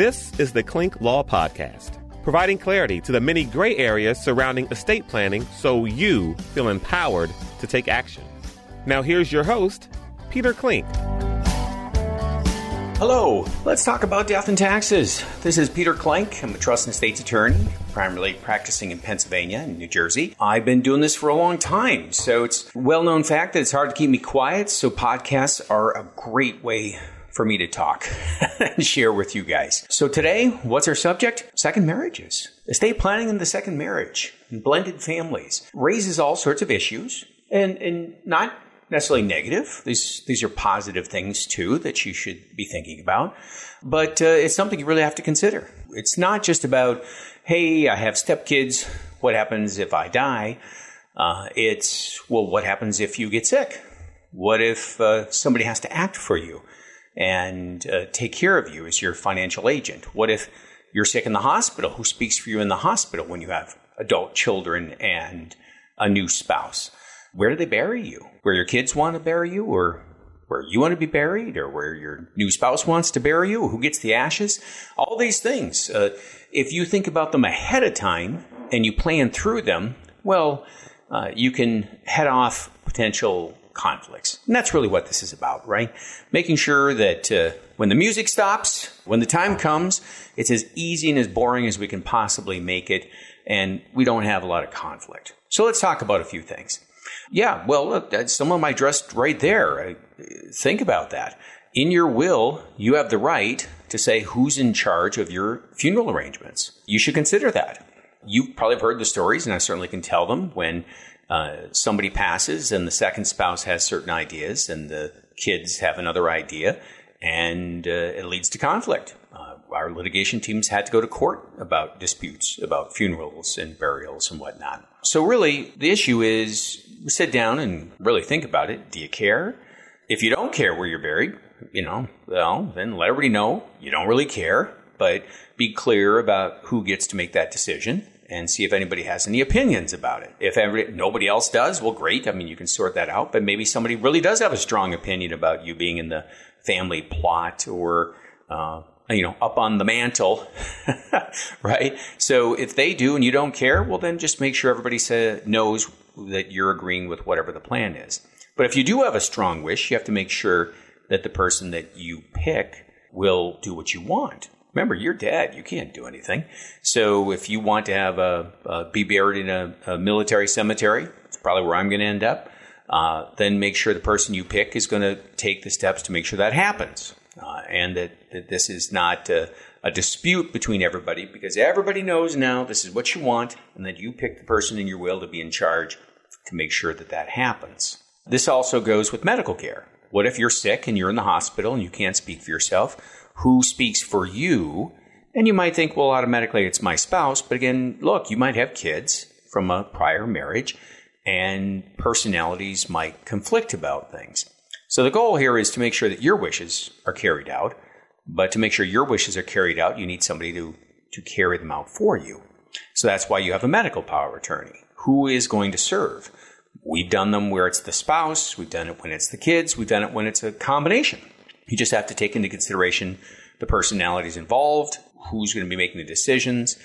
This is the Klenk Law Podcast, providing clarity to the many gray areas surrounding estate planning so you feel empowered to take action. Now, here's your host, Peter Klenk. Hello, let's talk about death and taxes. This is Peter Klenk. I'm a trust and estates attorney, primarily practicing in Pennsylvania and New Jersey. I've been doing this for a long time, so it's well known fact that it's hard to keep me quiet, so podcasts are a great way for me to talk and share with you guys. So today, what's our subject? Second marriages. Estate planning in the second marriage, and blended families, raises all sorts of issues and, and not necessarily negative. These these are positive things too that you should be thinking about. But uh, it's something you really have to consider. It's not just about, hey, I have stepkids. What happens if I die? Uh, it's well, what happens if you get sick? What if uh, somebody has to act for you and uh, take care of you as your financial agent? What if you're sick in the hospital? Who speaks for you in the hospital when you have adult children and a new spouse? where do they bury you? Where your kids want to bury you, or where you want to be buried, or where your new spouse wants to bury you, who gets the ashes? All these things. Uh, if you think about them ahead of time and you plan through them, well, uh, you can head off potential conflicts. And that's really what this is about, right? Making sure that uh, when the music stops, when the time comes, it's as easy and as boring as we can possibly make it, and we don't have a lot of conflict. So let's talk about a few things. Yeah, well, look, some of my addressed right there. Think about that. In your will, you have the right to say who's in charge of your funeral arrangements. You should consider that. You probably have heard the stories, and I certainly can tell them when uh, somebody passes and the second spouse has certain ideas and the kids have another idea, and uh, it leads to conflict. Uh, our litigation teams had to go to court about disputes about funerals and burials and whatnot. So, really, the issue is sit down and really think about it. Do you care? If you don't care where you're buried, you know, well, then let everybody know you don't really care, but be clear about who gets to make that decision and see if anybody has any opinions about it. If every, nobody else does, well, great. I mean, you can sort that out, but maybe somebody really does have a strong opinion about you being in the family plot or, uh, you know, up on the mantle, right? So if they do and you don't care, well, then just make sure everybody say, knows that you're agreeing with whatever the plan is. But if you do have a strong wish, you have to make sure that the person that you pick will do what you want. Remember, you're dead. You can't do anything. So if you want to have a, a be buried in a, a, military cemetery, it's probably where I'm going to end up. Uh, then make sure the person you pick is going to take the steps to make sure that happens, uh, and that, that this is not a, a dispute between everybody because everybody knows now this is what you want, and that you pick the person in your will to be in charge to make sure that that happens. This also goes with medical care. What if you're sick and you're in the hospital and you can't speak for yourself? Who speaks for you? And you might think, well, automatically it's my spouse. But again, look, you might have kids from a prior marriage and personalities might conflict about things. So the goal here is to make sure that your wishes are carried out. But to make sure your wishes are carried out, you need somebody to, to carry them out for you. So that's why you have a medical power attorney. Who is going to serve? We've done them where it's the spouse, we've done it when it's the kids, we've done it when it's a combination. You just have to take into consideration the personalities involved, who's going to be making the decisions,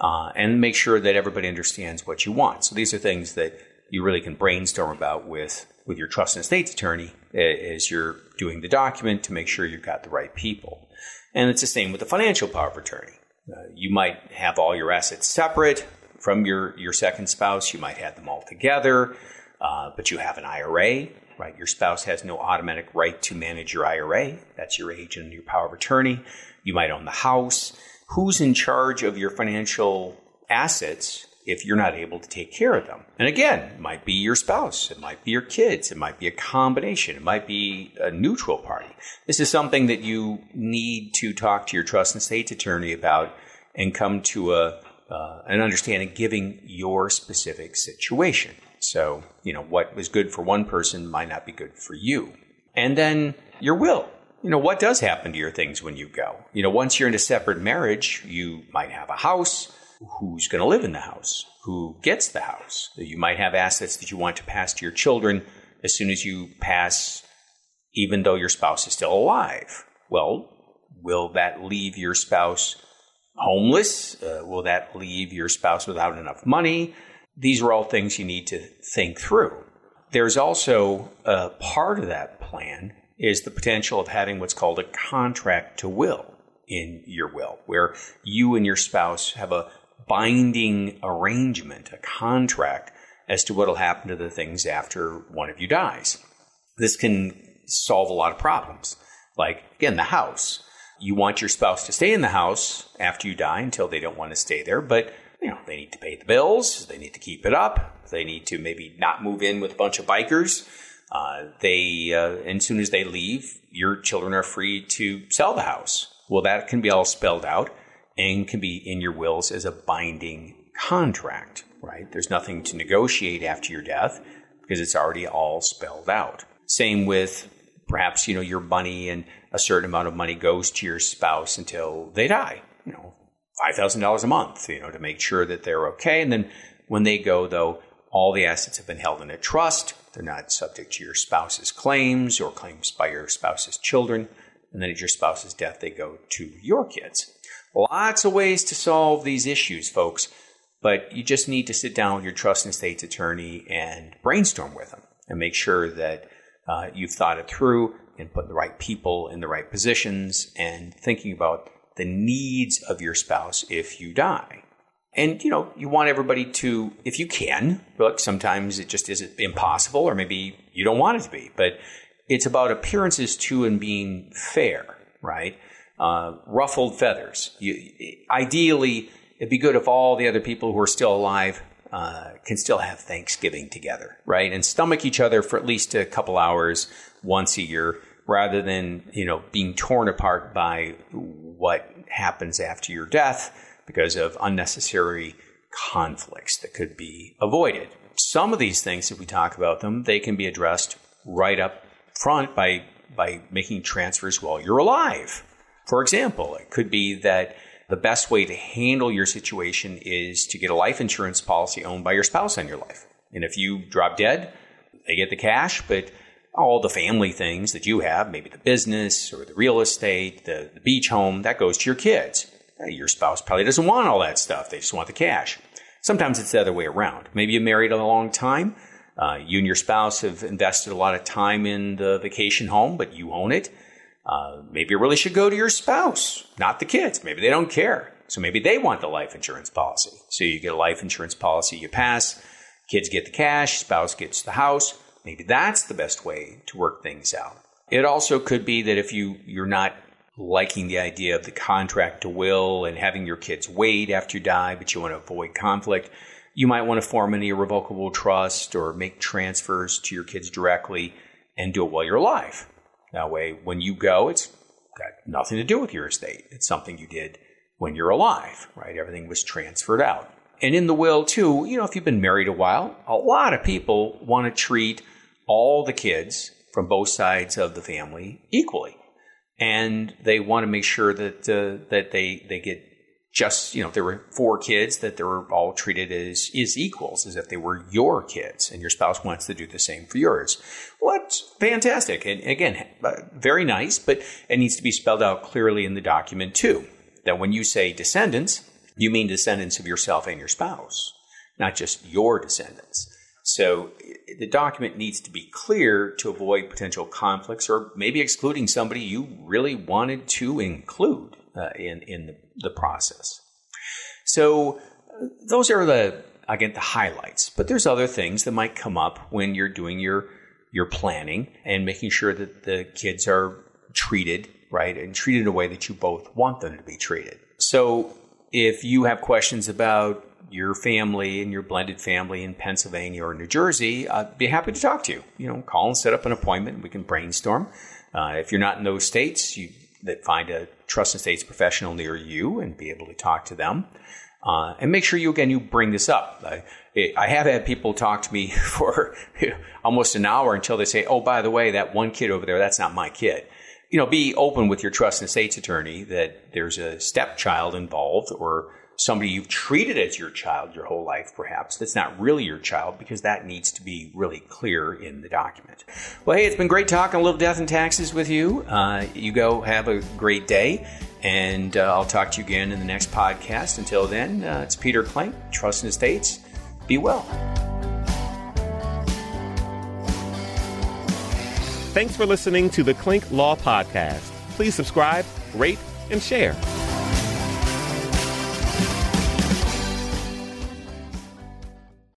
uh, and make sure that everybody understands what you want. So these are things that you really can brainstorm about with, with your trust and estates attorney as you're doing the document to make sure you've got the right people. And it's the same with the financial power of attorney. Uh, you might have all your assets separate from your, your second spouse. You might have them all together, uh, but you have an IRA, right? Your spouse has no automatic right to manage your IRA. That's your agent and your power of attorney. You might own the house. Who's in charge of your financial assets if you're not able to take care of them. And again, it might be your spouse, it might be your kids, it might be a combination, it might be a neutral party. This is something that you need to talk to your trust and estate attorney about and come to a uh, an understanding giving your specific situation. So, you know, what was good for one person might not be good for you. And then your will. You know, what does happen to your things when you go? You know, once you're in a separate marriage, you might have a house. Who's going to live in the house? Who gets the house? You might have assets that you want to pass to your children as soon as you pass, even though your spouse is still alive. Well, will that leave your spouse homeless? Uh, will that leave your spouse without enough money? These are all things you need to think through. There's also a part of that plan is the potential of having what's called a contract to will in your will, where you and your spouse have a binding arrangement, a contract as to what will happen to the things after one of you dies. This can solve a lot of problems. Like, again, the house. You want your spouse to stay in the house after you die until they don't want to stay there, but you know, they need to pay the bills, they need to keep it up, they need to maybe not move in with a bunch of bikers. Uh, they, uh, as soon as they leave, your children are free to sell the house. Well, that can be all spelled out and can be in your wills as a binding contract, right? There's nothing to negotiate after your death because it's already all spelled out. Same with perhaps, you know, your money and a certain amount of money goes to your spouse until they die, you know, $5,000 a month, you know, to make sure that they're okay. And then when they go, though, all the assets have been held in a trust. They're not subject to your spouse's claims or claims by your spouse's children. And then at your spouse's death, they go to your kids. Lots of ways to solve these issues, folks, but you just need to sit down with your trust and estates attorney and brainstorm with them and make sure that uh, you've thought it through and put the right people in the right positions and thinking about the needs of your spouse if you die. And you know, you want everybody to, if you can, look, sometimes it just is impossible, or maybe you don't want it to be, but it's about appearances too and being fair, right? Uh, ruffled feathers. You, ideally, it'd be good if all the other people who are still alive uh, can still have Thanksgiving together, right? And stomach each other for at least a couple hours once a year rather than, you know, being torn apart by what happens after your death because of unnecessary conflicts that could be avoided. Some of these things, if we talk about them, they can be addressed right up front by, by making transfers while you're alive. For example, it could be that the best way to handle your situation is to get a life insurance policy owned by your spouse on your life. And if you drop dead, they get the cash, but all the family things that you have, maybe the business or the real estate, the, the beach home, that goes to your kids. Your spouse probably doesn't want all that stuff. They just want the cash. Sometimes it's the other way around. Maybe you married a long time. Uh, you and your spouse have invested a lot of time in the vacation home, but you own it. Uh, maybe it really should go to your spouse, not the kids. Maybe they don't care. So maybe they want the life insurance policy. So you get a life insurance policy, you pass, kids get the cash, spouse gets the house. Maybe that's the best way to work things out. It also could be that if you, you're not liking the idea of the contract to will and having your kids wait after you die, but you want to avoid conflict, you might want to form an irrevocable trust or make transfers to your kids directly and do it while you're alive. That way, when you go, it's got nothing to do with your estate. It's something you did when you're alive, right? Everything was transferred out. And in the will, too, you know, if you've been married a while, a lot of people want to treat all the kids from both sides of the family equally. And they want to make sure that, uh, that they, they get just, you know, there were four kids, that they were all treated as, as equals, as if they were your kids, and your spouse wants to do the same for yours. Well, that's fantastic. And again, uh, very nice, but it needs to be spelled out clearly in the document too. That when you say descendants, you mean descendants of yourself and your spouse, not just your descendants. So the document needs to be clear to avoid potential conflicts or maybe excluding somebody you really wanted to include uh, in, in the, process. So those are the, again, the highlights, but there's other things that might come up when you're doing your, your planning and making sure that the kids are treated right and treated in a way that you both want them to be treated. So if you have questions about your family and your blended family in Pennsylvania or New Jersey, I'd be happy to talk to you. You know, call and set up an appointment. We can brainstorm. Uh, if you're not in those states, you that find a trust and estates professional near you and be able to talk to them. Uh, and make sure you again you bring this up. I, I have had people talk to me for almost an hour until they say, "Oh, by the way, that one kid over there, that's not my kid." you know, be open with your trust and estates attorney that there's a stepchild involved or somebody you've treated as your child your whole life, perhaps, that's not really your child, because that needs to be really clear in the document. Well, hey, it's been great talking a little death and taxes with you. Uh, you go have a great day, and uh, I'll talk to you again in the next podcast. Until then, uh, it's Peter Klenk, Trust and Estates. Be well. Thanks for listening to the Klenk Law Podcast. Please subscribe, rate, and share.